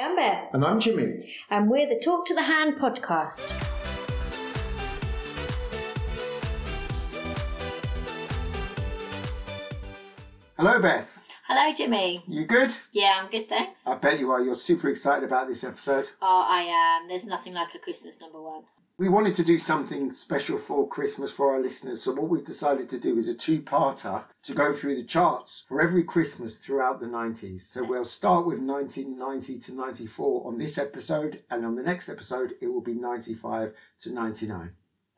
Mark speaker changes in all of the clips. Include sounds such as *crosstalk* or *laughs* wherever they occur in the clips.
Speaker 1: I'm Beth,
Speaker 2: And I'm Jimmy.
Speaker 1: and we're the Talk to the Hand podcast.
Speaker 2: Hello, Beth.
Speaker 3: Hello, Jimmy.
Speaker 2: You good?
Speaker 3: Yeah, I'm good, thanks.
Speaker 2: I bet you are. You're super excited about this episode.
Speaker 3: Oh, I am. There's nothing like a Christmas number one.
Speaker 2: We wanted to do something special for Christmas for our listeners, so what we've decided to do is a two parter to go through the charts for every Christmas throughout the 90s. So we'll start with 1990 to 94 on this episode, and on the next episode, it will be 95 to 99.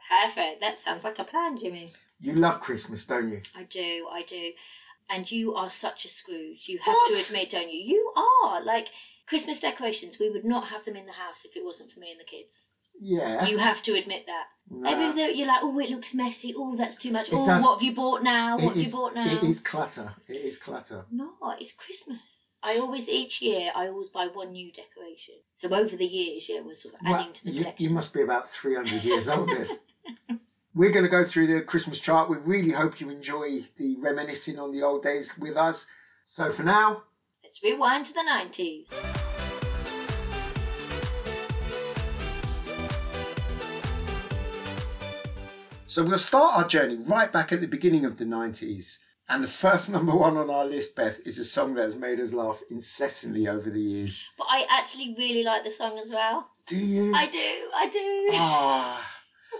Speaker 3: Perfect. That sounds like a plan, Jimmy.
Speaker 2: You love Christmas, don't you?
Speaker 3: I do, I do. And you are such a Scrooge. You have
Speaker 2: What?
Speaker 3: to admit, don't you? You are. Like, Christmas decorations, we would not have them in the house if it wasn't for me and the kids.
Speaker 2: Yeah.
Speaker 3: You have to admit that.
Speaker 2: Nah.
Speaker 3: Everything, you're like, oh, it looks messy. Oh, that's too much.
Speaker 2: It
Speaker 3: Oh,
Speaker 2: does-
Speaker 3: what have you bought now? What have you
Speaker 2: is-
Speaker 3: bought now?
Speaker 2: It is clutter. It is clutter.
Speaker 3: No, it's Christmas. I always, each year, I always buy one new decoration. So over the years, yeah, we're sort of adding
Speaker 2: Well,
Speaker 3: to the
Speaker 2: you,
Speaker 3: collection.
Speaker 2: you must be about 300 years old then. *laughs* We're going to go through the Christmas chart. We really hope you enjoy the reminiscing on the old days with us. So for now,
Speaker 3: Let's rewind to the 90s.
Speaker 2: So we'll start our journey right back at the beginning of the 90s. And the first *laughs* number one on our list, Beth, is a song that has made us laugh incessantly over the years.
Speaker 3: But I actually really like the song as well.
Speaker 2: Do you?
Speaker 3: I do, I do.
Speaker 2: Ah.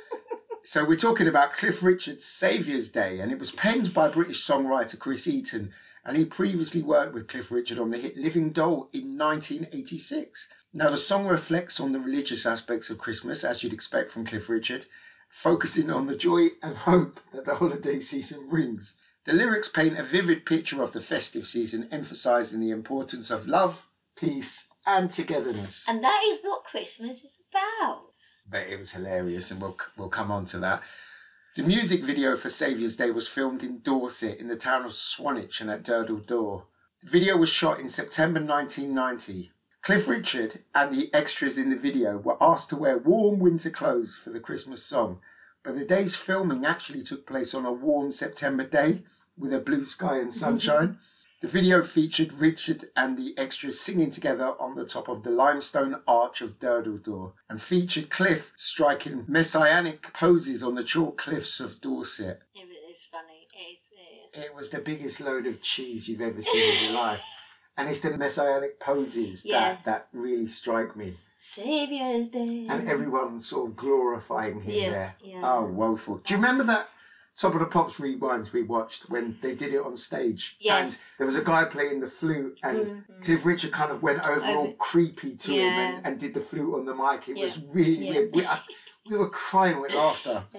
Speaker 2: *laughs* so we're talking about Cliff Richard's Saviour's Day, and it was penned by British songwriter Chris Eaton, and he previously worked with Cliff Richard on the hit Living Doll in 1986. Now the song reflects on the religious aspects of Christmas, as you'd expect from Cliff Richard, focusing on the joy and hope that the holiday season brings. The lyrics paint a vivid picture of the festive season, emphasising the importance of love, peace, and togetherness.
Speaker 3: And that is what Christmas is about.
Speaker 2: but it was hilarious, and we'll we'll come on to that. The music video for Saviour's Day was filmed in Dorset, in the town of Swanage, and at Durdle Door. The video was shot in September 1990. Cliff Richard and the extras in the video were asked to wear warm winter clothes for the Christmas song, but the day's filming actually took place on a warm September day with a blue sky and sunshine. The video featured Richard and the extras singing together on the top of the limestone arch of Durdle Door and featured Cliff striking messianic poses on the chalk cliffs of Dorset.
Speaker 3: It is funny. It is, it is.
Speaker 2: It was the biggest load of cheese you've ever seen in your life. And it's the messianic poses
Speaker 3: Yes.
Speaker 2: that, that really strike me.
Speaker 3: Saviour's Day.
Speaker 2: And everyone sort of glorifying him
Speaker 3: Yeah,
Speaker 2: there.
Speaker 3: yeah.
Speaker 2: Oh, woeful. Do you remember that Top of the Pops rewinds we watched when they did it on stage?
Speaker 3: Yes.
Speaker 2: And there was a guy playing the flute, and
Speaker 3: Mhm.
Speaker 2: Cliff Richard kind of went over, all
Speaker 3: Over-
Speaker 2: creepy to him and, and did the flute on the mic. It was really
Speaker 3: Yeah.
Speaker 2: weird. We, I- we were crying with laughter. *laughs*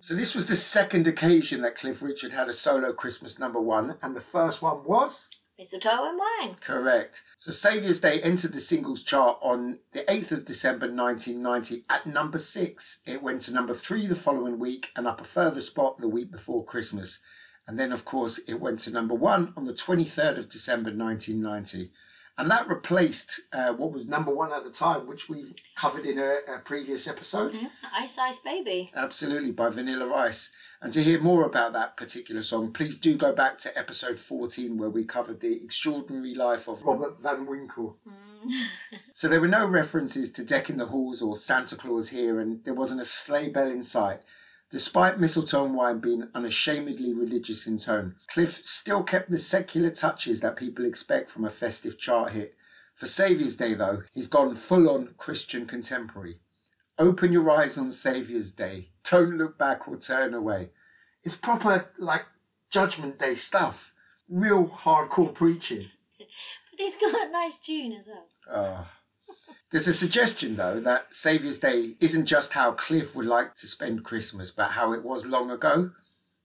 Speaker 2: So this was the second occasion that Cliff Richard had a solo Christmas number one, and the first one was
Speaker 3: Mistletoe and wine.
Speaker 2: correct. So Saviour's Day entered the singles chart on the 8th of December 1990 at number six. It went to number three the following week and up a further spot the week before Christmas. And then, of course, it went to number one on the 23rd of December 1990. And that replaced uh, what was number one at the time, which we've covered in a, a previous episode.
Speaker 3: Yeah. Ice Ice Baby.
Speaker 2: Absolutely, by Vanilla Ice. And to hear more about that particular song, please do go back to episode 14 where we covered the extraordinary life of Robert Van Winkle.
Speaker 3: Mm. *laughs*
Speaker 2: So there were no references to Deck in the Halls or Santa Claus here, and there wasn't a sleigh bell in sight. Despite Mistletoe and Wine being unashamedly religious in tone, Cliff still kept the secular touches that people expect from a festive chart hit. For Saviour's Day, though, he's gone full on Christian contemporary. Open your eyes on Saviour's Day. Don't look back or turn away. It's proper, like, Judgment Day stuff. Real hardcore preaching. *laughs*
Speaker 3: But he's got a nice tune as well.
Speaker 2: Ah. There's a suggestion, though, that Saviour's Day isn't just how Cliff would like to spend Christmas, but how it was long ago.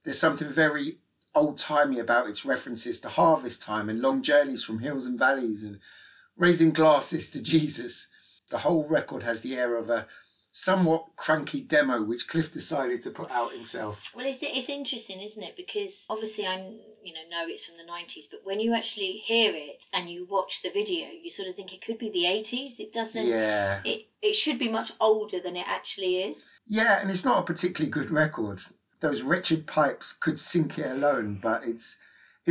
Speaker 2: There's something very old timey about its references to harvest time and long journeys from hills and valleys and raising glasses to *laughs* Jesus. The whole record has the air of a somewhat cranky demo which Cliff decided to put out himself.
Speaker 3: Well, it's, it's interesting, isn't it? Because obviously, I'm you know know it's from the nineties, but when you actually hear it and you watch the video, you sort of think it could be the eighties. It doesn't.
Speaker 2: Yeah.
Speaker 3: It it should be much older than it actually is.
Speaker 2: Yeah, and it's not a particularly good record. Those wretched pipes could sink it alone, but it's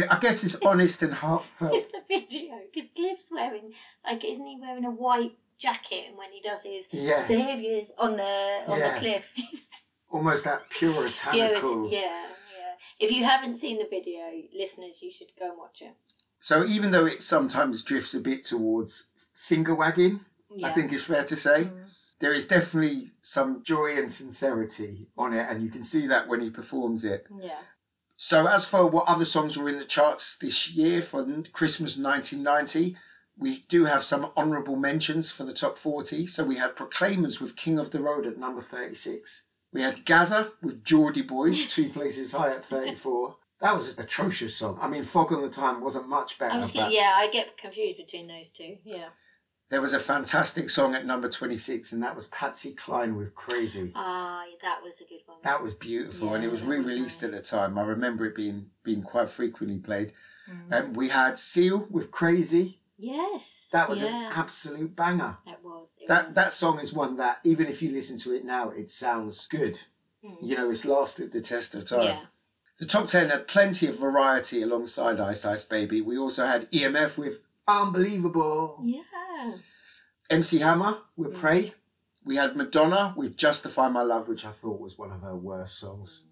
Speaker 2: I guess it's honest and heartfelt. *laughs*
Speaker 3: It's the video because Cliff's wearing like isn't he wearing a white jacket and when he does his
Speaker 2: Yeah,
Speaker 3: saviors on the on
Speaker 2: Yeah.
Speaker 3: the cliff. *laughs*
Speaker 2: almost that puritanical.
Speaker 3: yeah, yeah. If you haven't seen the video, listeners, you should go and watch it.
Speaker 2: So even though it sometimes drifts a bit towards finger wagging,
Speaker 3: Yeah.
Speaker 2: I think it's fair to say,
Speaker 3: Mm.
Speaker 2: there is definitely some joy and sincerity on it, and you can see that when he performs it.
Speaker 3: Yeah.
Speaker 2: So, as for what other songs were in the charts this year for Christmas 1990, we do have some honourable mentions for the top 40. So, we had Proclaimers with King of the Road at number 36. We had Gazza with Geordie Boys, *laughs* two places high at 34. That was an atrocious song. I mean, Fog on the Tyne wasn't much better.
Speaker 3: I was
Speaker 2: but
Speaker 3: yeah, I get confused between those two. Yeah.
Speaker 2: There was a fantastic song at number 26, and that was Patsy Cline with Crazy.
Speaker 3: Ah, that was a good one.
Speaker 2: That was beautiful, and it was
Speaker 3: was
Speaker 2: re-released
Speaker 3: nice.
Speaker 2: at the time. I remember it being being quite frequently played.
Speaker 3: Mm.
Speaker 2: Um, we had Seal with Crazy.
Speaker 3: Yes.
Speaker 2: That was
Speaker 3: yeah.
Speaker 2: an absolute banger.
Speaker 3: That was. It
Speaker 2: That
Speaker 3: was.
Speaker 2: that song is one that even if you listen to it now, it sounds good.
Speaker 3: Mm.
Speaker 2: You know, it's lasted the test of time.
Speaker 3: Yeah.
Speaker 2: The top ten had plenty of variety alongside Ice Ice Baby. We also had EMF with Unbelievable.
Speaker 3: Yeah.
Speaker 2: MC Hammer with
Speaker 3: Mm.
Speaker 2: Pray. We had Madonna with Justify My Love, which I thought was one of her worst songs.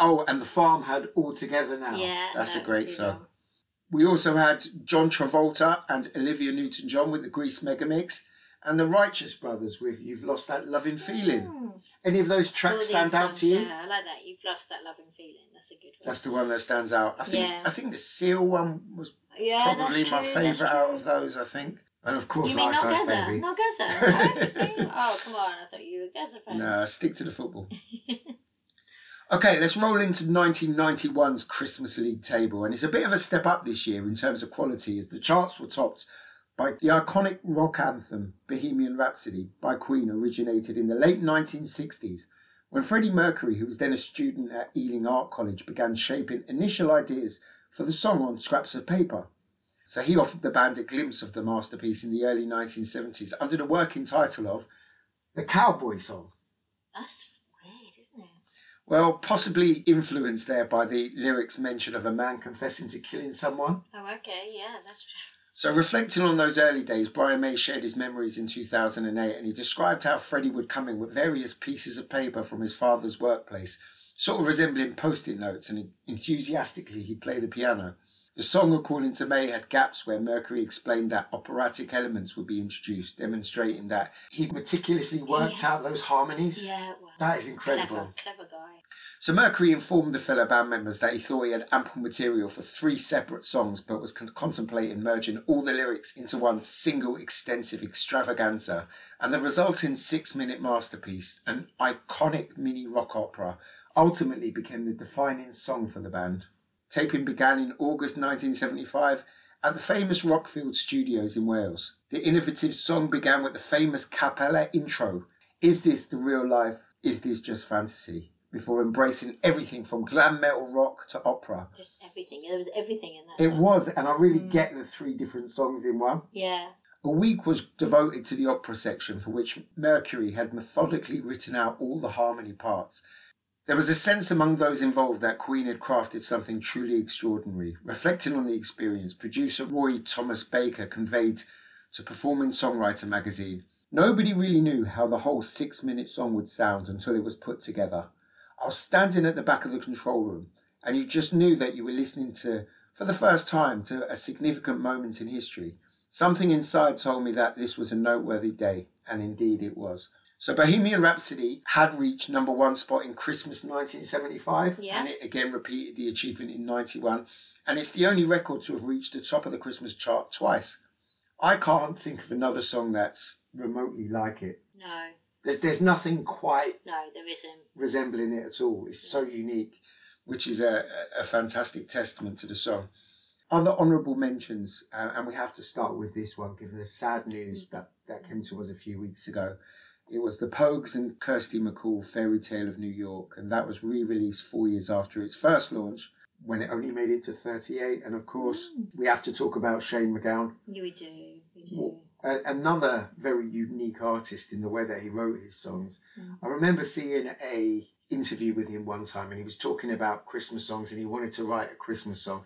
Speaker 2: Oh, and The Farm had All Together Now.
Speaker 3: Yeah.
Speaker 2: That's a great song.
Speaker 3: one.
Speaker 2: We also had John Travolta and Olivia Newton John with the Grease Megamix, and the Righteous Brothers with You've Lost That Loving Feeling.
Speaker 3: Mm.
Speaker 2: Any of those tracks stand out to you?
Speaker 3: Yeah, I like that. You've lost that loving feeling. That's a good one.
Speaker 2: That's the one that stands out. I think
Speaker 3: Yeah.
Speaker 2: I think the Seal one was
Speaker 3: yeah,
Speaker 2: probably my favourite out of those, I think. And of course,
Speaker 3: You mean
Speaker 2: Ice
Speaker 3: not
Speaker 2: Ice? Baby.
Speaker 3: Not Gazza? *laughs* oh, come on. I thought you were a Gazza fan.
Speaker 2: No, stick to the football. *laughs* okay, let's roll into 1991's Christmas League table, and it's a bit of a step up this year in terms of quality, as the charts were topped by the iconic rock anthem Bohemian Rhapsody by Queen, originated in the late 1960s. When Freddie Mercury, who was then a student at Ealing Art College, began shaping initial ideas for the song on scraps of paper. So he offered the band a glimpse of the masterpiece in the early 1970s under the working title of The Cowboy Song.
Speaker 3: That's?
Speaker 2: Well, possibly influenced there by the lyrics mention of a man confessing to killing someone.
Speaker 3: Oh, okay. Yeah, that's true.
Speaker 2: So, reflecting on those early days, Brian May shared his memories in 2008 and he described how Freddie would come in with various pieces of paper from his father's workplace, sort of resembling post it notes, and enthusiastically he played the piano. The song, according to May, had gaps where Mercury explained that operatic elements would be introduced, demonstrating that he meticulously worked
Speaker 3: Yeah.
Speaker 2: out those harmonies.
Speaker 3: Yeah, well,
Speaker 2: That is incredible.
Speaker 3: Clever, clever guy.
Speaker 2: So Mercury informed the fellow band members that he thought he had ample material for three separate songs, but was con- contemplating merging all the lyrics into one single extensive extravaganza, and the resulting six-minute masterpiece, an iconic mini rock opera, ultimately became the defining song for the band. Taping began in August 1975 at the famous Rockfield Studios in Wales. The innovative song began with the famous cappella intro. Is this the real life? Is this just fantasy? Before embracing everything from glam metal rock to opera.
Speaker 3: Just everything. There was everything in that.
Speaker 2: It
Speaker 3: song.
Speaker 2: was, and I really
Speaker 3: Mm.
Speaker 2: get the three different songs in one.
Speaker 3: Yeah.
Speaker 2: A week was devoted to the opera section, for which Mercury had methodically written out all the harmony parts. There was a sense among those involved that Queen had crafted something truly extraordinary. Reflecting on the experience, producer Roy Thomas Baker conveyed to Performing Songwriter magazine Nobody really knew how the whole six minute song would sound until it was put together. I was standing at the back of the control room, and you just knew that you were listening to, for the first time, to a significant moment in history. Something inside told me that this was a noteworthy day, and indeed it was. So Bohemian Rhapsody had reached number one spot in Christmas 1975,
Speaker 3: Yeah.
Speaker 2: and it again repeated the achievement in 91, and it's the only record to have reached the top of the Christmas chart twice. I can't think of another song that's remotely like it.
Speaker 3: No.
Speaker 2: There's, there's nothing quite
Speaker 3: No, there isn't.
Speaker 2: resembling it at all. It's so unique, which is a, a fantastic testament to the song. Other honourable mentions, uh, and we have to start with this one, given the sad news that, that came to us a few weeks ago. It was the Pogues and Kirsty MacColl Fairy Tale of New York, and that was re released four years after its first launch when it only made it to 38. And of course, we have to talk about Shane MacGowan,
Speaker 3: Yeah, we do. We do.
Speaker 2: Another very unique artist in the way that he wrote his songs.
Speaker 3: Mm.
Speaker 2: I remember seeing a interview with him one time, and he was talking about Christmas songs, and he wanted to write a Christmas song,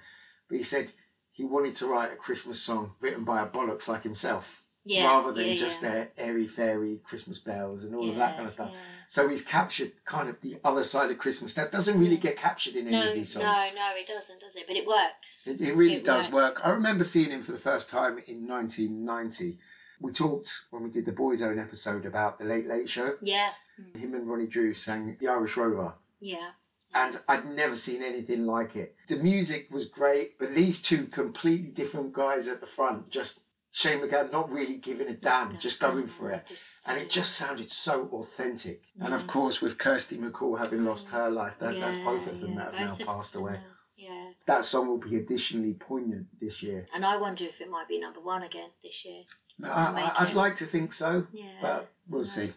Speaker 2: but he said he wanted to write a Christmas song written by a bollocks like himself,
Speaker 3: Yeah.
Speaker 2: rather than
Speaker 3: yeah,
Speaker 2: just
Speaker 3: yeah.
Speaker 2: their airy fairy Christmas bells and all of that kind of stuff. So he's captured kind of the other side of Christmas that doesn't really get captured in any
Speaker 3: No,
Speaker 2: of these songs.
Speaker 3: no, no, it doesn't, does it? But it works.
Speaker 2: It, it really
Speaker 3: It
Speaker 2: does
Speaker 3: works.
Speaker 2: work. I remember seeing him for the first time in 1990. We talked when we did the Boys Own episode about the Late Late Show.
Speaker 3: Yeah. Mm.
Speaker 2: Him and Ronnie Drew sang The Irish Rover.
Speaker 3: Yeah.
Speaker 2: and I'd never seen anything like it. The music was great, but these two completely different guys at the front, just Shane McGann not really giving a damn, just going for it.
Speaker 3: Just-
Speaker 2: And it just sounded so authentic. And of
Speaker 3: Mm.
Speaker 2: course, with Kirsty MacColl having lost her life, that, that's both of them
Speaker 3: yeah,
Speaker 2: that have now passed away.
Speaker 3: now, Yeah.
Speaker 2: That song will be additionally poignant this year.
Speaker 3: And I wonder if it might be number one again this year.
Speaker 2: I, I,
Speaker 3: Make
Speaker 2: I'd
Speaker 3: it.
Speaker 2: like to think so,
Speaker 3: Yeah.
Speaker 2: but we'll
Speaker 3: Nice.
Speaker 2: see.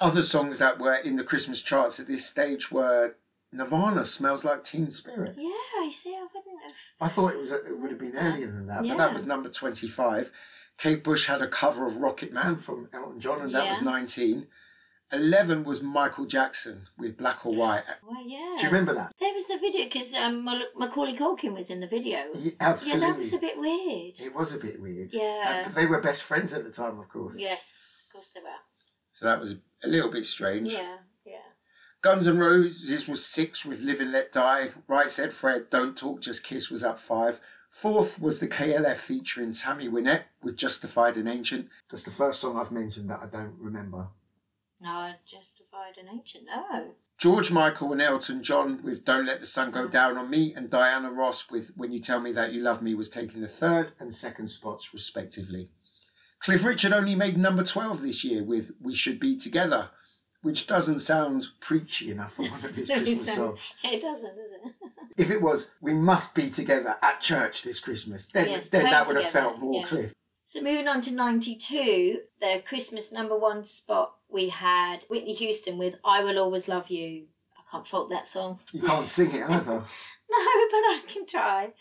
Speaker 2: Other songs that were in the Christmas charts at this stage were Nirvana, Smells Like Teen Spirit.
Speaker 3: Yeah, I see. I.
Speaker 2: I thought it was it would have been earlier than that, but that was number twenty five. Kate Bush had a cover of Rocket Man from Elton John, and that was nineteen. Eleven was Michael Jackson with Black or White.
Speaker 3: Well, yeah.
Speaker 2: Do you remember that?
Speaker 3: There was the video because um, Macaulay Culkin was in the video.
Speaker 2: Ye-
Speaker 3: Yeah,
Speaker 2: absolutely.
Speaker 3: that was a bit weird.
Speaker 2: It was a bit weird.
Speaker 3: Yeah.
Speaker 2: Uh, they were best friends at the time, of course.
Speaker 3: Yes, of course they were.
Speaker 2: So that was a little bit strange.
Speaker 3: Yeah, yeah.
Speaker 2: Guns N' Roses was six with Live and Let Die. Right Said Fred, Don't Talk, Just Kiss was up five. Fourth was the KLF featuring Tammy Wynette with Justified and Ancient. That's the first song I've mentioned that I don't remember.
Speaker 3: No, justified and ancient. No.
Speaker 2: George Michael and Elton John with Don't Let the Sun Go Down on Me, and Diana Ross with When You Tell Me That You Love Me was taking the third and second spots, respectively. Cliff Richard only made number 12 this year with We Should Be Together, which doesn't sound preachy enough for one of his *laughs* Christmas songs. *laughs*
Speaker 3: It doesn't, does it? *laughs*
Speaker 2: If it was, We Must Be Together at church this Christmas, then,
Speaker 3: Yes,
Speaker 2: then that would have
Speaker 3: together,
Speaker 2: felt more
Speaker 3: yeah.
Speaker 2: Cliff.
Speaker 3: So moving on to 92, the Christmas number one spot, we had Whitney Houston with I Will Always Love You. I can't fault that song.
Speaker 2: You can't sing it either.
Speaker 3: No, but I can try.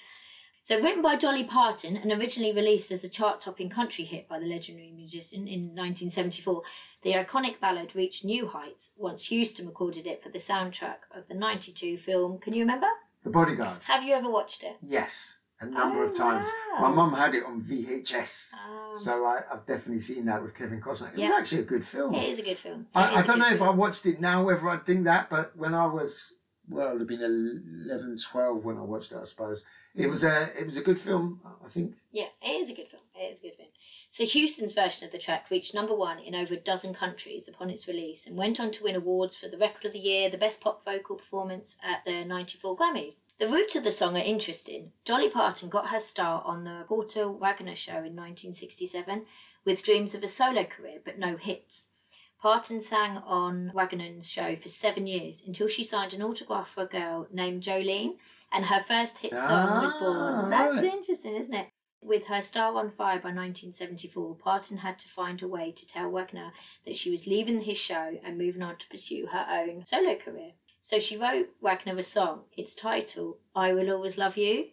Speaker 3: So written by Dolly Parton and originally released as a chart-topping country hit by the legendary musician in 1974, the iconic ballad reached new heights once Houston recorded it for the soundtrack of the 92 film. Can you remember?
Speaker 2: The Bodyguard.
Speaker 3: Have you ever watched it?
Speaker 2: Yes, a number
Speaker 3: Oh,
Speaker 2: of times.
Speaker 3: wow.
Speaker 2: My mum had it on VHS.
Speaker 3: Um,
Speaker 2: So I, I've definitely seen that with Kevin Costner. It was actually a good film.
Speaker 3: it is a good film. It
Speaker 2: I,
Speaker 3: is
Speaker 2: don't know if I watched it now, whether I'd think that, but when I was, well, it would have been 11, 12 when I watched it, I suppose. It was a, it was a good film, I think.
Speaker 3: Yeah, it is a good film. It is a good film. So Houston's version of the track reached number one in over a dozen countries upon its release and went on to win awards for the Record of the Year, the Best Pop Vocal Performance at the 94 Grammys. The roots of the song are interesting. Dolly Parton got her start on the Porter Wagoner Show in 1967 with dreams of a solo career but no hits. Parton sang on Wagoners show for seven years until she signed an autograph for a girl named Jolene, and her first hit song was
Speaker 2: Ah,
Speaker 3: born. That's
Speaker 2: right.
Speaker 3: interesting, isn't it? With her Star on Fire by 1974, Parton had to find a way to tell Wagoner that she was leaving his show and moving on to pursue her own solo career. So she wrote Wagoner a song. Its title, I Will Always Love You.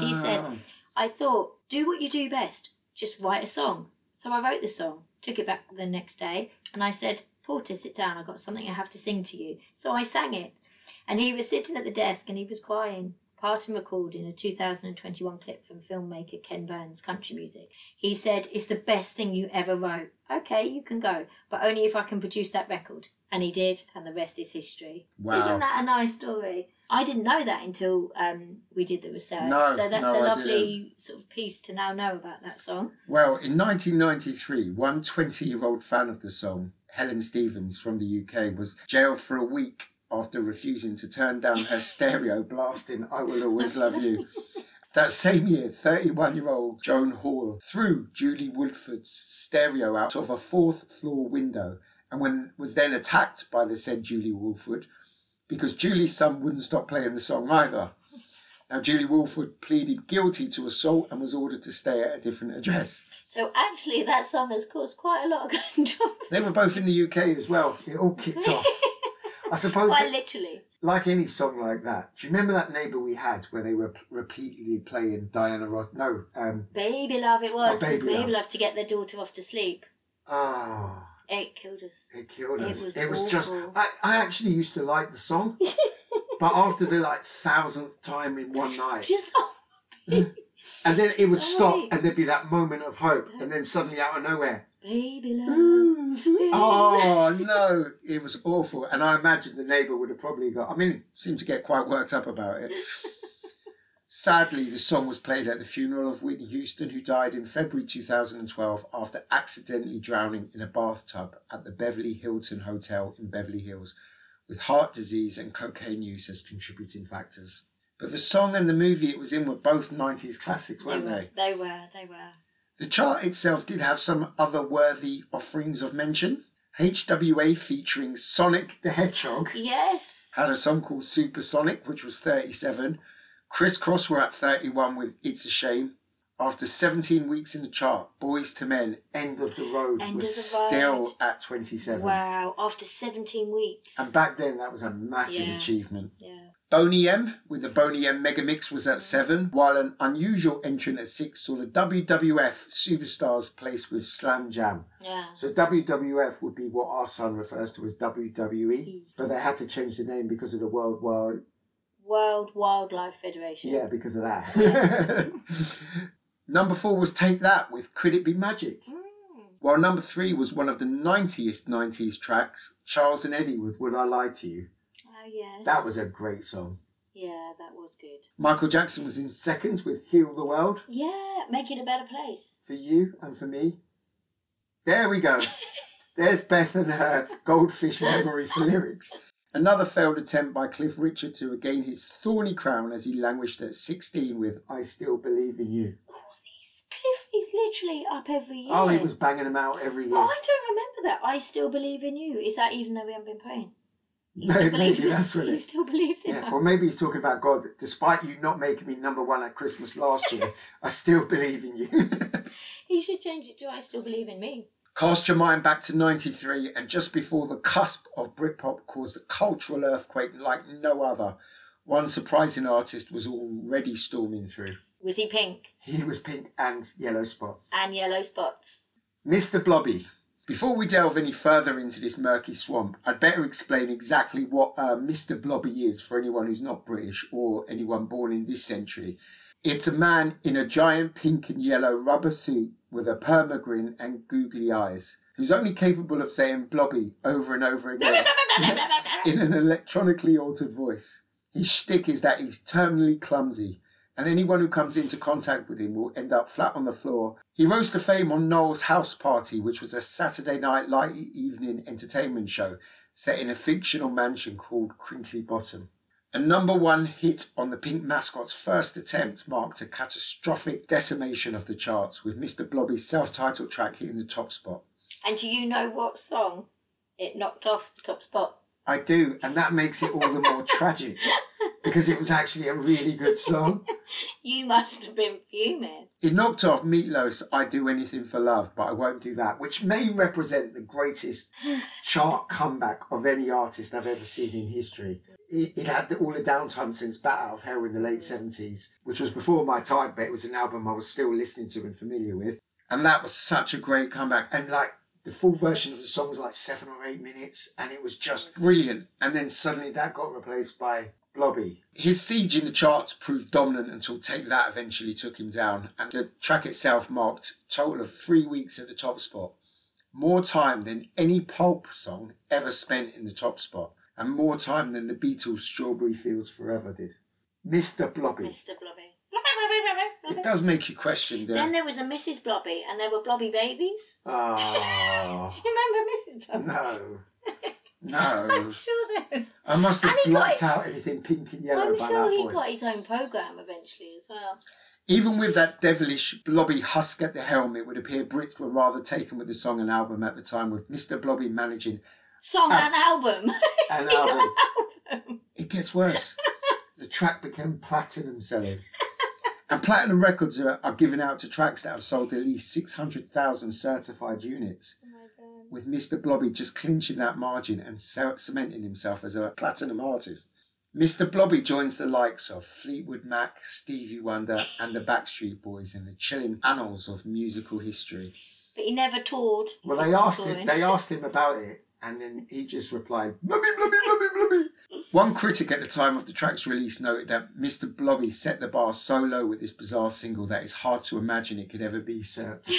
Speaker 3: She said,
Speaker 2: Ah.
Speaker 3: I thought, do what you do best, just write a song. So I wrote the song, took it back the next day, and I said, Porter, sit down, I've got something I have to sing to you. So I sang it. And he was sitting at the desk and he was crying. Parton recalled in a 2021 clip from filmmaker Ken Burns' Country Music. He said, It's the best thing you ever wrote. Okay, you can go, but only if I can produce that record. And he did, and the rest is history.
Speaker 2: Wow.
Speaker 3: Isn't that a nice story? I didn't know that until um, we did the research.
Speaker 2: No,
Speaker 3: so that's
Speaker 2: no,
Speaker 3: a lovely sort of piece to now know about that song.
Speaker 2: Well, in 1993, one 20 year old fan of the song, Helen Stevens from the UK, was jailed for a week after refusing to turn down her *laughs* stereo blasting I Will Always Love You. *laughs* That same year, 31 year old Joan Hall threw Julie Woodford's stereo out of a fourth floor window and when, was then attacked by the said Julie Woodford because Julie's son wouldn't stop playing the song either. Now, Julie Woodford pleaded guilty to assault and was ordered to stay at a different address.
Speaker 3: So actually, that song has caused quite a lot of *laughs* controversy.
Speaker 2: They were both in the UK as well. It all kicked off. *laughs* I suppose,
Speaker 3: Quite
Speaker 2: that,
Speaker 3: literally.
Speaker 2: like any song like that, do you remember that neighbour we had where they were p- repeatedly playing Diana Ross? No, um,
Speaker 3: Baby love it was.
Speaker 2: Oh, Baby
Speaker 3: Baby,
Speaker 2: Love.
Speaker 3: love. to get their daughter off to sleep.
Speaker 2: ah,
Speaker 3: It killed us.
Speaker 2: it killed us.
Speaker 3: It
Speaker 2: us.
Speaker 3: was
Speaker 2: just. I, I actually used to like the song, *laughs* but after the like thousandth time in one night,
Speaker 3: Just *laughs*
Speaker 2: and then it would stop, and there'd be that moment of hope, and then suddenly out of nowhere, mm-hmm.
Speaker 3: Baby love.
Speaker 2: oh no, it was awful. And I imagine the neighbour would have probably got. I mean, seemed to get quite worked up about it. *laughs* Sadly, the song was played at the funeral of Whitney Houston, who died in February 2012 after accidentally drowning in a bathtub at the Beverly Hilton Hotel in Beverly Hills, with heart disease and cocaine use as contributing factors. But the song and the movie it was in were both 90s classics, weren't
Speaker 3: were,
Speaker 2: they?
Speaker 3: they were, they were.
Speaker 2: The chart itself did have some other worthy offerings of mention. HWA featuring Sonic the Hedgehog
Speaker 3: Yes.
Speaker 2: had a song called Supersonic, which was 37. Kris Kross were at 31 with It's a Shame. After 17 weeks in the chart, Boyz II Men, End of the Road
Speaker 3: End
Speaker 2: was
Speaker 3: the Road.
Speaker 2: still at 27.
Speaker 3: Wow. After 17 weeks.
Speaker 2: And back then, that was a massive
Speaker 3: Yeah.
Speaker 2: achievement.
Speaker 3: yeah.
Speaker 2: Boney M with the Boney M Mega Mix was at seven, while an unusual entrant at six saw the WWF Superstars placed with Slam Jam.
Speaker 3: Yeah.
Speaker 2: So WWF would be what our son refers to as WWE, but they had to change the name because of the World War.
Speaker 3: World Wildlife Federation.
Speaker 2: Yeah, because of that. *laughs* number four was Take That with Could It Be Magic?
Speaker 3: Mm.
Speaker 2: While number three was one of the 90th 90s tracks, Charles and Eddie with Would I Lie to You?
Speaker 3: Oh, yeah.
Speaker 2: That was a great song.
Speaker 3: Yeah, that was good.
Speaker 2: Michael Jackson was in second with Heal the World.
Speaker 3: Yeah, make it a better place.
Speaker 2: for you and for me. There we go. *laughs* There's Beth and her goldfish *laughs* memory for lyrics. Another failed attempt by Cliff Richard to regain his thorny crown as he languished at 16 with I Still Believe in You.
Speaker 3: Course, he's, Cliff is literally up every year.
Speaker 2: Oh, he was banging them out every
Speaker 3: Oh,
Speaker 2: year.
Speaker 3: I don't remember that. I still believe in you. Is that even though we haven't been praying? He
Speaker 2: Maybe,
Speaker 3: still believes
Speaker 2: maybe that's what
Speaker 3: He still believes in
Speaker 2: yeah, or maybe he's talking about God. Despite you not making me number one at Christmas last year, *laughs* I still believe in you. *laughs*
Speaker 3: He should change it to I still believe in me.
Speaker 2: Cast your mind back to 93 and just before the cusp of Britpop caused a cultural earthquake like no other, one surprising artist was already storming through.
Speaker 3: Was he pink
Speaker 2: He was pink and yellow spots.
Speaker 3: and yellow spots?
Speaker 2: Mr. Blobby. Before we delve any further into this murky swamp, I'd better explain exactly what uh, Mr. Blobby is for anyone who's not British or anyone born in this century. It's a man in a giant pink and yellow rubber suit with a permagrin and googly eyes, who's only capable of saying blobby over and over again *laughs* in an electronically altered voice. His shtick is that he's terminally clumsy, and anyone who comes into contact with him will end up flat on the floor. He rose to fame on Noel's House Party, which was a Saturday night light evening entertainment show set in a fictional mansion called Crinkly Bottom. A number one hit on the Pink Mascot's first attempt marked a catastrophic decimation of the charts, with Mr. Blobby's self titled track hitting the top spot.
Speaker 3: And do you know what song it knocked off the top spot?
Speaker 2: I do, and that makes it all the more *laughs* tragic because it was actually a really good song. *laughs*
Speaker 3: You must have been fuming.
Speaker 2: It knocked off Meatloaf's I Do Anything for Love, but I won't do that, which may represent the greatest *laughs* chart comeback of any artist I've ever seen in history. It, it had all the downtime since Bat Out of Hell in the late 70s, which was before my time, but it was an album I was still listening to and familiar with. And that was such a great comeback. And like the full version of the song was like seven or eight minutes, and it was just brilliant. And then suddenly that got replaced by Blobby. His siege in the charts proved dominant until Take That eventually took him down, and the track itself marked total of three weeks at the top spot. More time than any pulp song ever spent in the top spot, and more time than the Beatles' Strawberry Fields Forever did. Mr. Blobby.
Speaker 3: Mr. Blobby. *laughs*
Speaker 2: It does make you question
Speaker 3: Then there was a Mrs. Blobby, and there were Blobby babies.
Speaker 2: Oh, *laughs*
Speaker 3: Do you remember Mrs. Blobby?
Speaker 2: no. *laughs* No.
Speaker 3: I'm sure there was.
Speaker 2: I must have
Speaker 3: And he got
Speaker 2: blocked
Speaker 3: it-
Speaker 2: out anything pink and yellow
Speaker 3: I'm
Speaker 2: by
Speaker 3: sure
Speaker 2: that
Speaker 3: he
Speaker 2: point.
Speaker 3: got his own program eventually as well.
Speaker 2: Even with that devilish blobby husk at the helm, it would appear Brits were rather taken with the song and album at the time, with Mr. Blobby managing
Speaker 3: Song
Speaker 2: Ah.
Speaker 3: and album. *laughs*
Speaker 2: an album.
Speaker 3: album.
Speaker 2: It gets worse. the track became platinum selling. And platinum records are, are given out to tracks that have sold at least 600,000 certified units, with Mr. Blobby just clinching that margin and ce- cementing himself as a platinum artist. Mr. Blobby joins the likes of Fleetwood Mac, Stevie Wonder, and the Backstreet Boys in the chilling annals of musical history.
Speaker 3: But he never toured.
Speaker 2: Well, they asked him. They asked him about it, and then he just replied, "Blubby, blubby, blubby, blubby." One critic at the time of the track's release noted that Mr. Blobby set the bar so low with this bizarre single that it's hard to imagine it could ever be usurped.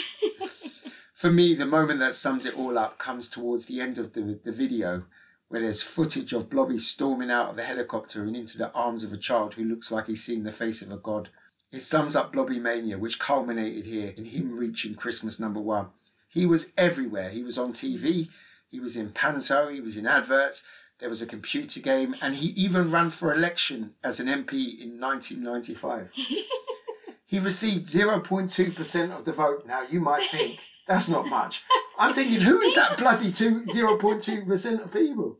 Speaker 2: *laughs* For me, the moment that sums it all up comes towards the end of the, the video, where there's footage of Blobby storming out of a helicopter and into the arms of a child who looks like he's seen the face of a god. It sums up Blobby Mania, which culminated here in him reaching Christmas number one. He was everywhere. He was on TV, he was in Panto, he was in adverts, there was a computer game, and he even ran for election as an MP in 1995. *laughs* he received 0.2% of the vote. Now, you might think that's not much. I'm thinking, who is that bloody two, 0.2% of people?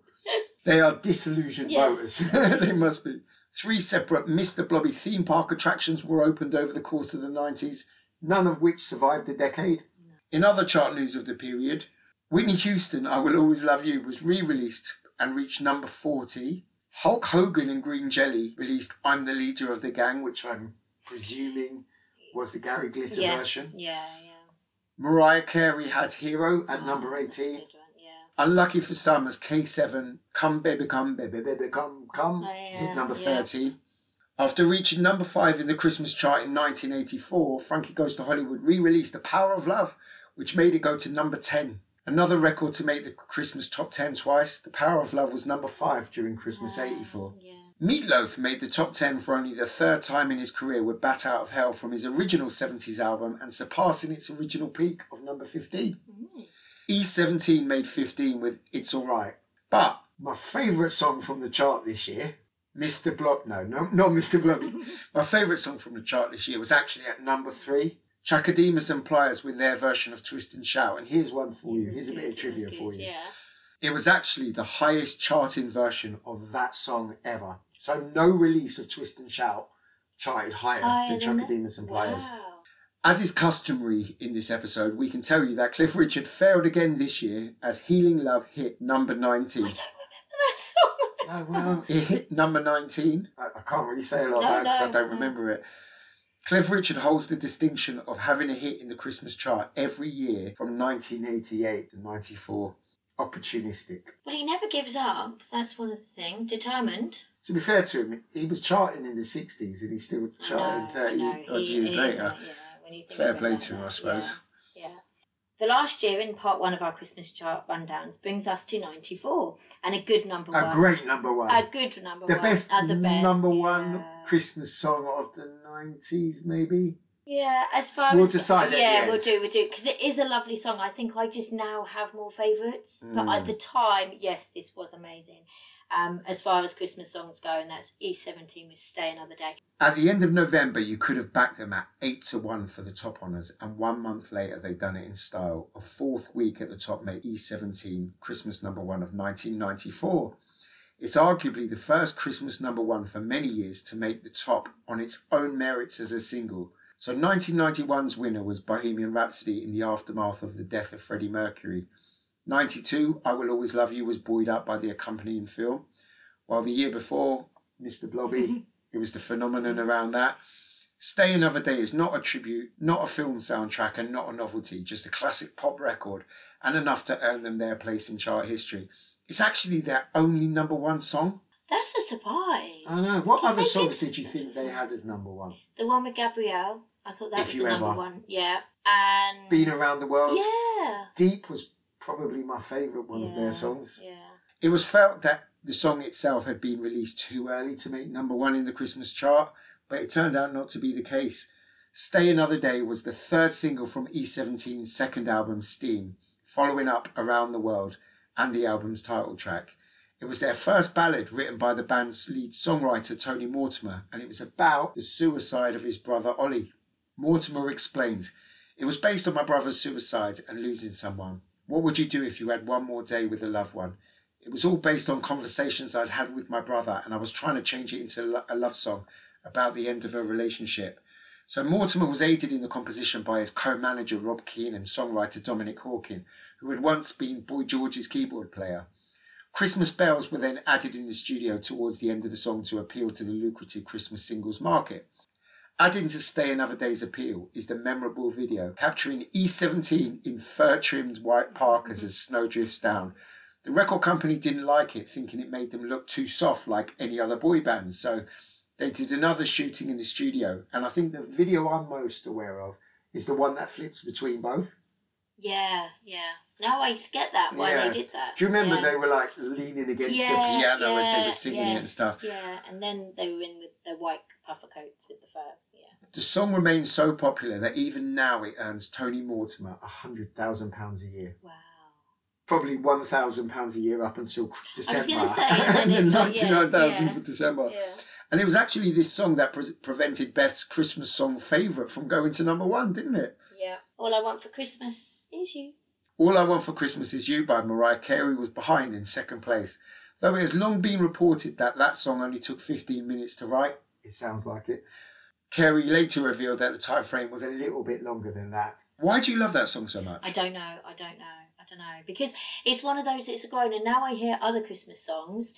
Speaker 2: They are disillusioned
Speaker 3: Yes.
Speaker 2: voters. *laughs* they must be. Three separate Mr. Blobby theme park attractions were opened over the course of the 90s, none of which survived the decade. In other chart news of the period, Whitney Houston, I Will Always Love You, was re released and reached number 40. Hulk Hogan and Green Jelly released I'm the Leader of the Gang, which I'm presuming was the Gary Glitter
Speaker 3: yeah.
Speaker 2: version.
Speaker 3: Yeah, yeah.
Speaker 2: Mariah Carey had Hero at oh, number
Speaker 3: Oh, a
Speaker 2: 18.
Speaker 3: one, Yeah.
Speaker 2: Unlucky for some as K7, Come Baby Come, Baby Baby Come, Come,
Speaker 3: Oh, yeah,
Speaker 2: hit number
Speaker 3: yeah.
Speaker 2: 13. After reaching number 5 in the Christmas chart in 1984, Frankie Goes to Hollywood re released The Power of Love, which made it go to number 10. Another record to make the Christmas top 10 twice, The Power of Love was number 5 during Christmas
Speaker 3: Ah,
Speaker 2: 84.
Speaker 3: Yeah.
Speaker 2: Meatloaf made the top 10 for only the third time in his career with Bat Out of Hell from his original 70s album and surpassing its original peak of number 15.
Speaker 3: Mm.
Speaker 2: E17 made 15 with It's Alright. But my favourite song from the chart this year, Mr. Blob, no, no, not Mr. Blobby. *laughs* my favourite song from the chart this year was actually at number three. Chaka Demus and Pliers with their version of Twist and Shout. And here's one for you. Here's a bit of trivia for you.
Speaker 3: Yeah.
Speaker 2: It was actually the highest charting version of that song ever. So no release of Twist and Shout charted higher
Speaker 3: Higher
Speaker 2: than?
Speaker 3: Chaka
Speaker 2: Demus and Pliers.
Speaker 3: Wow.
Speaker 2: As is customary in this episode, we can tell you that Cliff Richard failed again this year as Healing Love hit number 19.
Speaker 3: I don't remember that song.
Speaker 2: No, well, it hit number 19. I, I can't really say a lot
Speaker 3: No,
Speaker 2: about it because I don't
Speaker 3: no.
Speaker 2: remember it. Cliff Richard holds the distinction of having a hit in the Christmas chart every year from 1988 to 94. Opportunistic.
Speaker 3: Well, he never gives up. That's one of the things. Determined.
Speaker 2: To be fair to him, he was charting in the 60s and he's still charting
Speaker 3: No,
Speaker 2: 30 odd years later.
Speaker 3: yeah, when you think
Speaker 2: Fair play to him, I suppose.
Speaker 3: Yeah. The last year in part one of our Christmas chart rundowns brings us to 94 and a good number
Speaker 2: A
Speaker 3: one.
Speaker 2: A great number one.
Speaker 3: A good number
Speaker 2: the
Speaker 3: one.
Speaker 2: best
Speaker 3: the best,
Speaker 2: number one
Speaker 3: yeah.
Speaker 2: Christmas song of the 90s, maybe.
Speaker 3: Yeah, as far
Speaker 2: We'll
Speaker 3: as
Speaker 2: decide
Speaker 3: yeah, we'll do, we'll do because it is a lovely song. I think I just now have more favourites, but
Speaker 2: Mm.
Speaker 3: at the time, yes, this was amazing. Um, as far as Christmas songs go, and that's E17 with "Stay Another Day."
Speaker 2: At the end of November, you could have backed them at 8 to 1 for the top honours, and one month later, they'd done it in style. A fourth week at the top made E17 Christmas number one of 1994. It's arguably the first Christmas number one for many years to make the top on its own merits as a single. So 1991's winner was Bohemian Rhapsody in the aftermath of the death of Freddie Mercury. 92, I Will Always Love You was buoyed up by the accompanying film, while the year before, Mr. Blobby, *laughs* it was the phenomenon around that. Stay Another Day is not a tribute, not a film soundtrack, and not a novelty, just a classic pop record, and enough to earn them their place in chart history. It's actually their only number one song.
Speaker 3: That's a surprise.
Speaker 2: I know. What other songs
Speaker 3: did-
Speaker 2: did you think they *laughs* had as number one?
Speaker 3: The one with Gabrielle. I thought that
Speaker 2: If
Speaker 3: was
Speaker 2: You
Speaker 3: the number
Speaker 2: Ever.
Speaker 3: one. Yeah, and
Speaker 2: Been Around the World.
Speaker 3: Yeah.
Speaker 2: Deep was probably my favourite one of their songs.
Speaker 3: Yeah.
Speaker 2: It was felt that the song itself had been released too early to make number one in the Christmas chart, but it turned out not to be the case. Stay Another Day was the third single from E17's second album, Steam, following up Around the World and the album's title track. It was their first ballad written by the band's lead songwriter, Tony Mortimer, and it was about the suicide of his brother, Ollie. Mortimer explained, It was based on my brother's suicide and losing someone. What would you do if you had one more day with a loved one? It was all based on conversations I'd had with my brother, and I was trying to change it into a love song about the end of a relationship. So Mortimer was aided in the composition by his co-manager Rob Keane and songwriter Dominic Hawken, who had once been Boy George's keyboard player. Christmas bells were then added in the studio towards the end of the song to appeal to the lucrative Christmas singles market. Adding to Stay Another Day's appeal is the memorable video capturing E17 in fur trimmed white parkas as snow drifts down. The record company didn't like it, thinking it made them look too soft like any other boy band. So they did another shooting in the studio. And I think the video I'm most aware of is the one that flips between both.
Speaker 3: Yeah, yeah. Now I get that why
Speaker 2: Yeah.
Speaker 3: they did that.
Speaker 2: Do you remember
Speaker 3: yeah.
Speaker 2: they were like leaning against
Speaker 3: yeah,
Speaker 2: the piano as they were singing it and stuff?
Speaker 3: Yeah, and then they were in with their white puffer coats with the fur. Yeah.
Speaker 2: The song remains so popular that even now it earns Tony Mortimer £100,000 a year.
Speaker 3: Wow.
Speaker 2: Probably £1,000 a year up until December.
Speaker 3: gonna say, *laughs* and then
Speaker 2: and
Speaker 3: it's
Speaker 2: then
Speaker 3: like, yeah,
Speaker 2: 99000
Speaker 3: yeah.
Speaker 2: for December.
Speaker 3: Yeah.
Speaker 2: And it was actually this song that pre- prevented Beth's Christmas song favourite from going to number one, didn't it?
Speaker 3: Yeah. All I want for Christmas is you.
Speaker 2: All I Want for Christmas Is You by Mariah Carey was behind in second place. Though it has long been reported that that song only took 15 minutes to write, it sounds like it. Carey later revealed that the time frame was a little bit longer than that. Why do you love that song so much?
Speaker 3: I don't know. I don't know. Don't know because it's one of those. It's a grown, and now I hear other Christmas songs.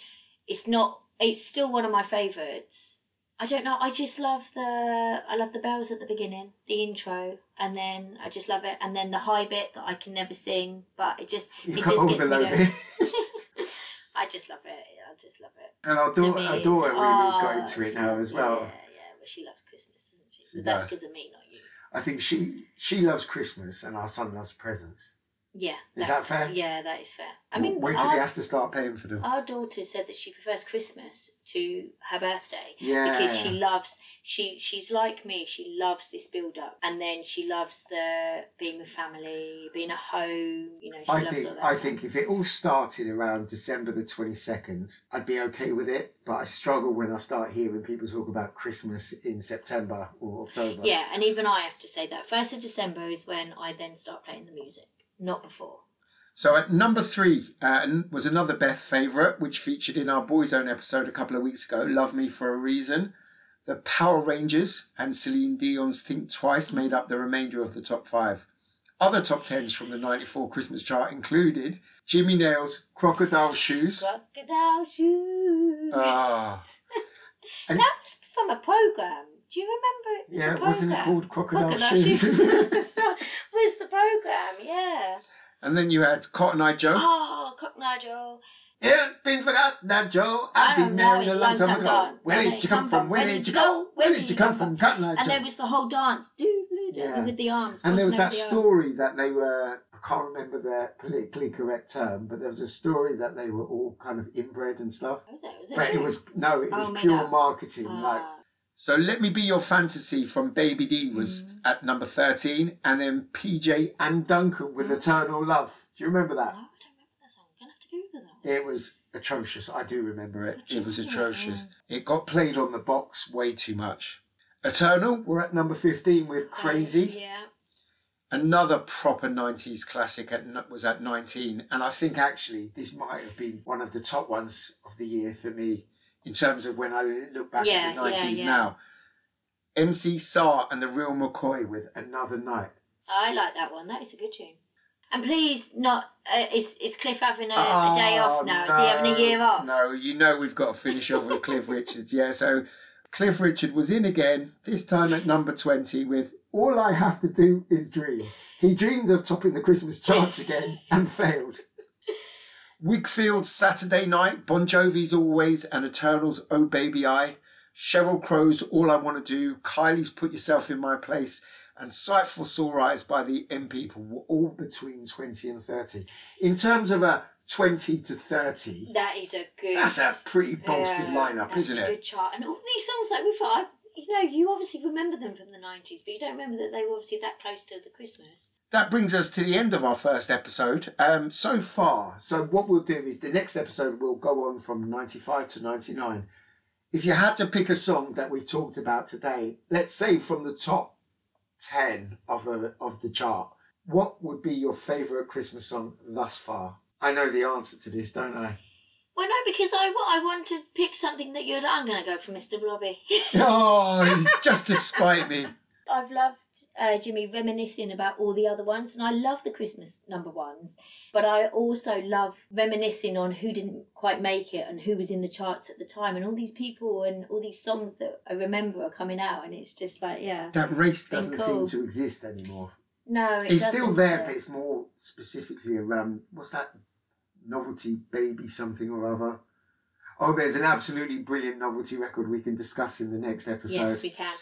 Speaker 3: It's not. It's still one of my favourites. I don't know. I just love the. I love the bells at the beginning, the intro, and then I just love it, and then the high bit that I can never sing, but it just
Speaker 2: You've
Speaker 3: it just gets me going. *laughs* *laughs* I just love it. I just love it.
Speaker 2: And our
Speaker 3: To
Speaker 2: daughter, our daughter really
Speaker 3: oh,
Speaker 2: got into it
Speaker 3: she-
Speaker 2: now as well.
Speaker 3: Yeah, yeah, but she loves Christmas, doesn't she?
Speaker 2: She
Speaker 3: but that's because of me, not you.
Speaker 2: I think she she loves Christmas and our son loves presents.
Speaker 3: Yeah.
Speaker 2: Is that fair?
Speaker 3: Yeah, that is fair. I mean,
Speaker 2: wait till
Speaker 3: our,
Speaker 2: he has to start paying for them.
Speaker 3: our daughter said that she prefers Christmas to her birthday
Speaker 2: yeah,
Speaker 3: because she loves she she's like me. She loves this build up, and then she loves the being with family, being at home. You know, she
Speaker 2: I
Speaker 3: loves
Speaker 2: think
Speaker 3: all that.
Speaker 2: I
Speaker 3: stuff.
Speaker 2: think if it all started around December the twenty second, I'd be okay with it. But I struggle when I start hearing people talk about Christmas in September or October.
Speaker 3: Yeah, and even I have to say that first of December is when I then start playing the music, not before.
Speaker 2: So at number three uh, was another Beth favourite, which featured in our Boyzone episode a couple of weeks ago, Love Me for a Reason. The Power Rangers and Celine Dion's Think Twice made up the remainder of the top five. Other top tens from the 94 Christmas chart included Jimmy Nail's Crocodile Shoes.
Speaker 3: Crocodile shoes.
Speaker 2: Ah. *laughs* And-
Speaker 3: that was from a program. Do you remember? It was
Speaker 2: yeah,
Speaker 3: a
Speaker 2: wasn't it called Crocodile,
Speaker 3: Crocodile
Speaker 2: Shoes?
Speaker 3: Shoes was the, *laughs* was the program, yeah.
Speaker 2: and then you had Cotton Eye Joe.
Speaker 3: Oh, Cotton Eye Joe.
Speaker 2: Yeah, been forgot that Joe. I've been married a long time ago. Where did you come from? Where did you go? Where did you come from? Cotton Eye
Speaker 3: And
Speaker 2: Joe.
Speaker 3: there was the whole dance, doo, doo, doo,
Speaker 2: Yeah.
Speaker 3: with the arms.
Speaker 2: And there was that
Speaker 3: over the arms.
Speaker 2: story that they were, I can't remember the politically correct term, but there was a story that they were all kind of inbred and stuff.
Speaker 3: Was it? Was it
Speaker 2: But it was, no, it
Speaker 3: Oh,
Speaker 2: was
Speaker 3: made
Speaker 2: pure marketing. like
Speaker 3: Ah,
Speaker 2: So Let Me Be Your Fantasy from Baby D was
Speaker 3: Mm.
Speaker 2: at number 13, and then PJ and Duncan with
Speaker 3: Mm.
Speaker 2: Eternal Love. Do you remember that?
Speaker 3: no, I don't remember that song. I'm going to have to Google that.
Speaker 2: It was atrocious. I do remember it.
Speaker 3: Do
Speaker 2: It was atrocious. It got played on the box way too much. Eternal, we're at number 15 with Crazy.
Speaker 3: Yeah.
Speaker 2: Another proper 90s classic at, was at 19. And I think actually this might have been one of the top ones of the year for me in terms of when I look back
Speaker 3: Yeah,
Speaker 2: at the 90s
Speaker 3: yeah, yeah.
Speaker 2: now. MC Sar and the Real McCoy with Another Night.
Speaker 3: I like that one. That is a good tune. And please, not uh, is is Cliff having a, a day off
Speaker 2: Oh,
Speaker 3: now? Is he having a year off?
Speaker 2: No, you know we've got to finish off with Cliff *laughs* Richards. Yeah, so Cliff Richard was in again, this time at number 20 with All I Have to Do Is Dream. He dreamed of topping the Christmas charts again and failed. Whigfield's Saturday Night, Bon Jovi's Always, and Eternal's Oh Baby I, Sheryl Crow's All I Want to Do, Kylie's Put Yourself in My Place, and Sight for Sore Eyes by the M People were all between 20 and 30. In terms of a 20 to 30,
Speaker 3: That is a good.
Speaker 2: that's a pretty bolstered
Speaker 3: Yeah,
Speaker 2: lineup,
Speaker 3: that's
Speaker 2: isn't
Speaker 3: a
Speaker 2: it?
Speaker 3: Good chart, and all these songs like we thought. You know, you obviously remember them from the nineties, but you don't remember that they were obviously that close to the Christmas.
Speaker 2: That brings us to the end of our first episode. Um, so far, so what we'll do is the next episode will go on from 95 to 99. If you had to pick a song that we've talked about today, let's say from the top 10 of, a, of the chart, what would be your favourite Christmas song thus far? I know the answer to this, don't I?
Speaker 3: Well, no, because I, I want to pick something that you're. I'm going to go for Mr. Blobby. *laughs*
Speaker 2: Oh, it's *laughs* just to spite me.
Speaker 3: I've loved uh, Jimmy reminiscing about all the other ones, and I love the Christmas number ones. But I also love reminiscing on who didn't quite make it and who was in the charts at the time, and all these people and all these songs that I remember are coming out, and it's just like, yeah,
Speaker 2: That race doesn't
Speaker 3: cool.
Speaker 2: seem to exist anymore.
Speaker 3: no, it
Speaker 2: It's still there, but it's more specifically around what's that novelty baby something or other. Oh, there's an absolutely brilliant novelty record we can discuss in the next episode.
Speaker 3: Yes, we can.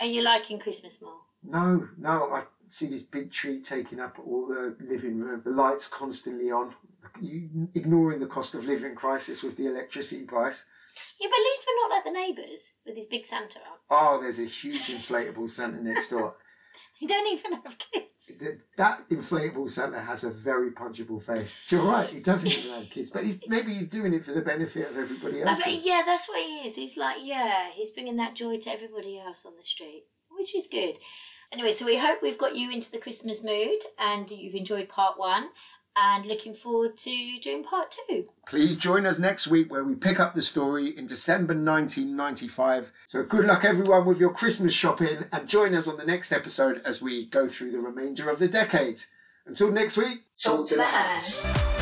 Speaker 3: Are you liking Christmas more?
Speaker 2: No, no, I see this big tree taking up all the living room, the lights constantly on, you ignoring the cost of living crisis with the electricity price.
Speaker 3: Yeah, but at least we're not like the neighbours with his big Santa on.
Speaker 2: Oh, there's a huge inflatable Santa next door. *laughs*
Speaker 3: They don't even have kids.
Speaker 2: Th- That inflatable Santa has a very punchable face. You're right, he doesn't even have kids, but he's maybe he's doing it for the benefit of everybody else.
Speaker 3: yeah, that's what he is. He's like, yeah, he's bringing that joy to everybody else on the street, which is good. Anyway, so we hope we've got you into the Christmas mood and you've enjoyed part one and looking forward to doing part two.
Speaker 2: Please join us next week where we pick up the story in December 1995. So good luck everyone with your Christmas shopping and join us on the next episode as we go through the remainder of the decade. Until next week,
Speaker 1: Talk to the hand.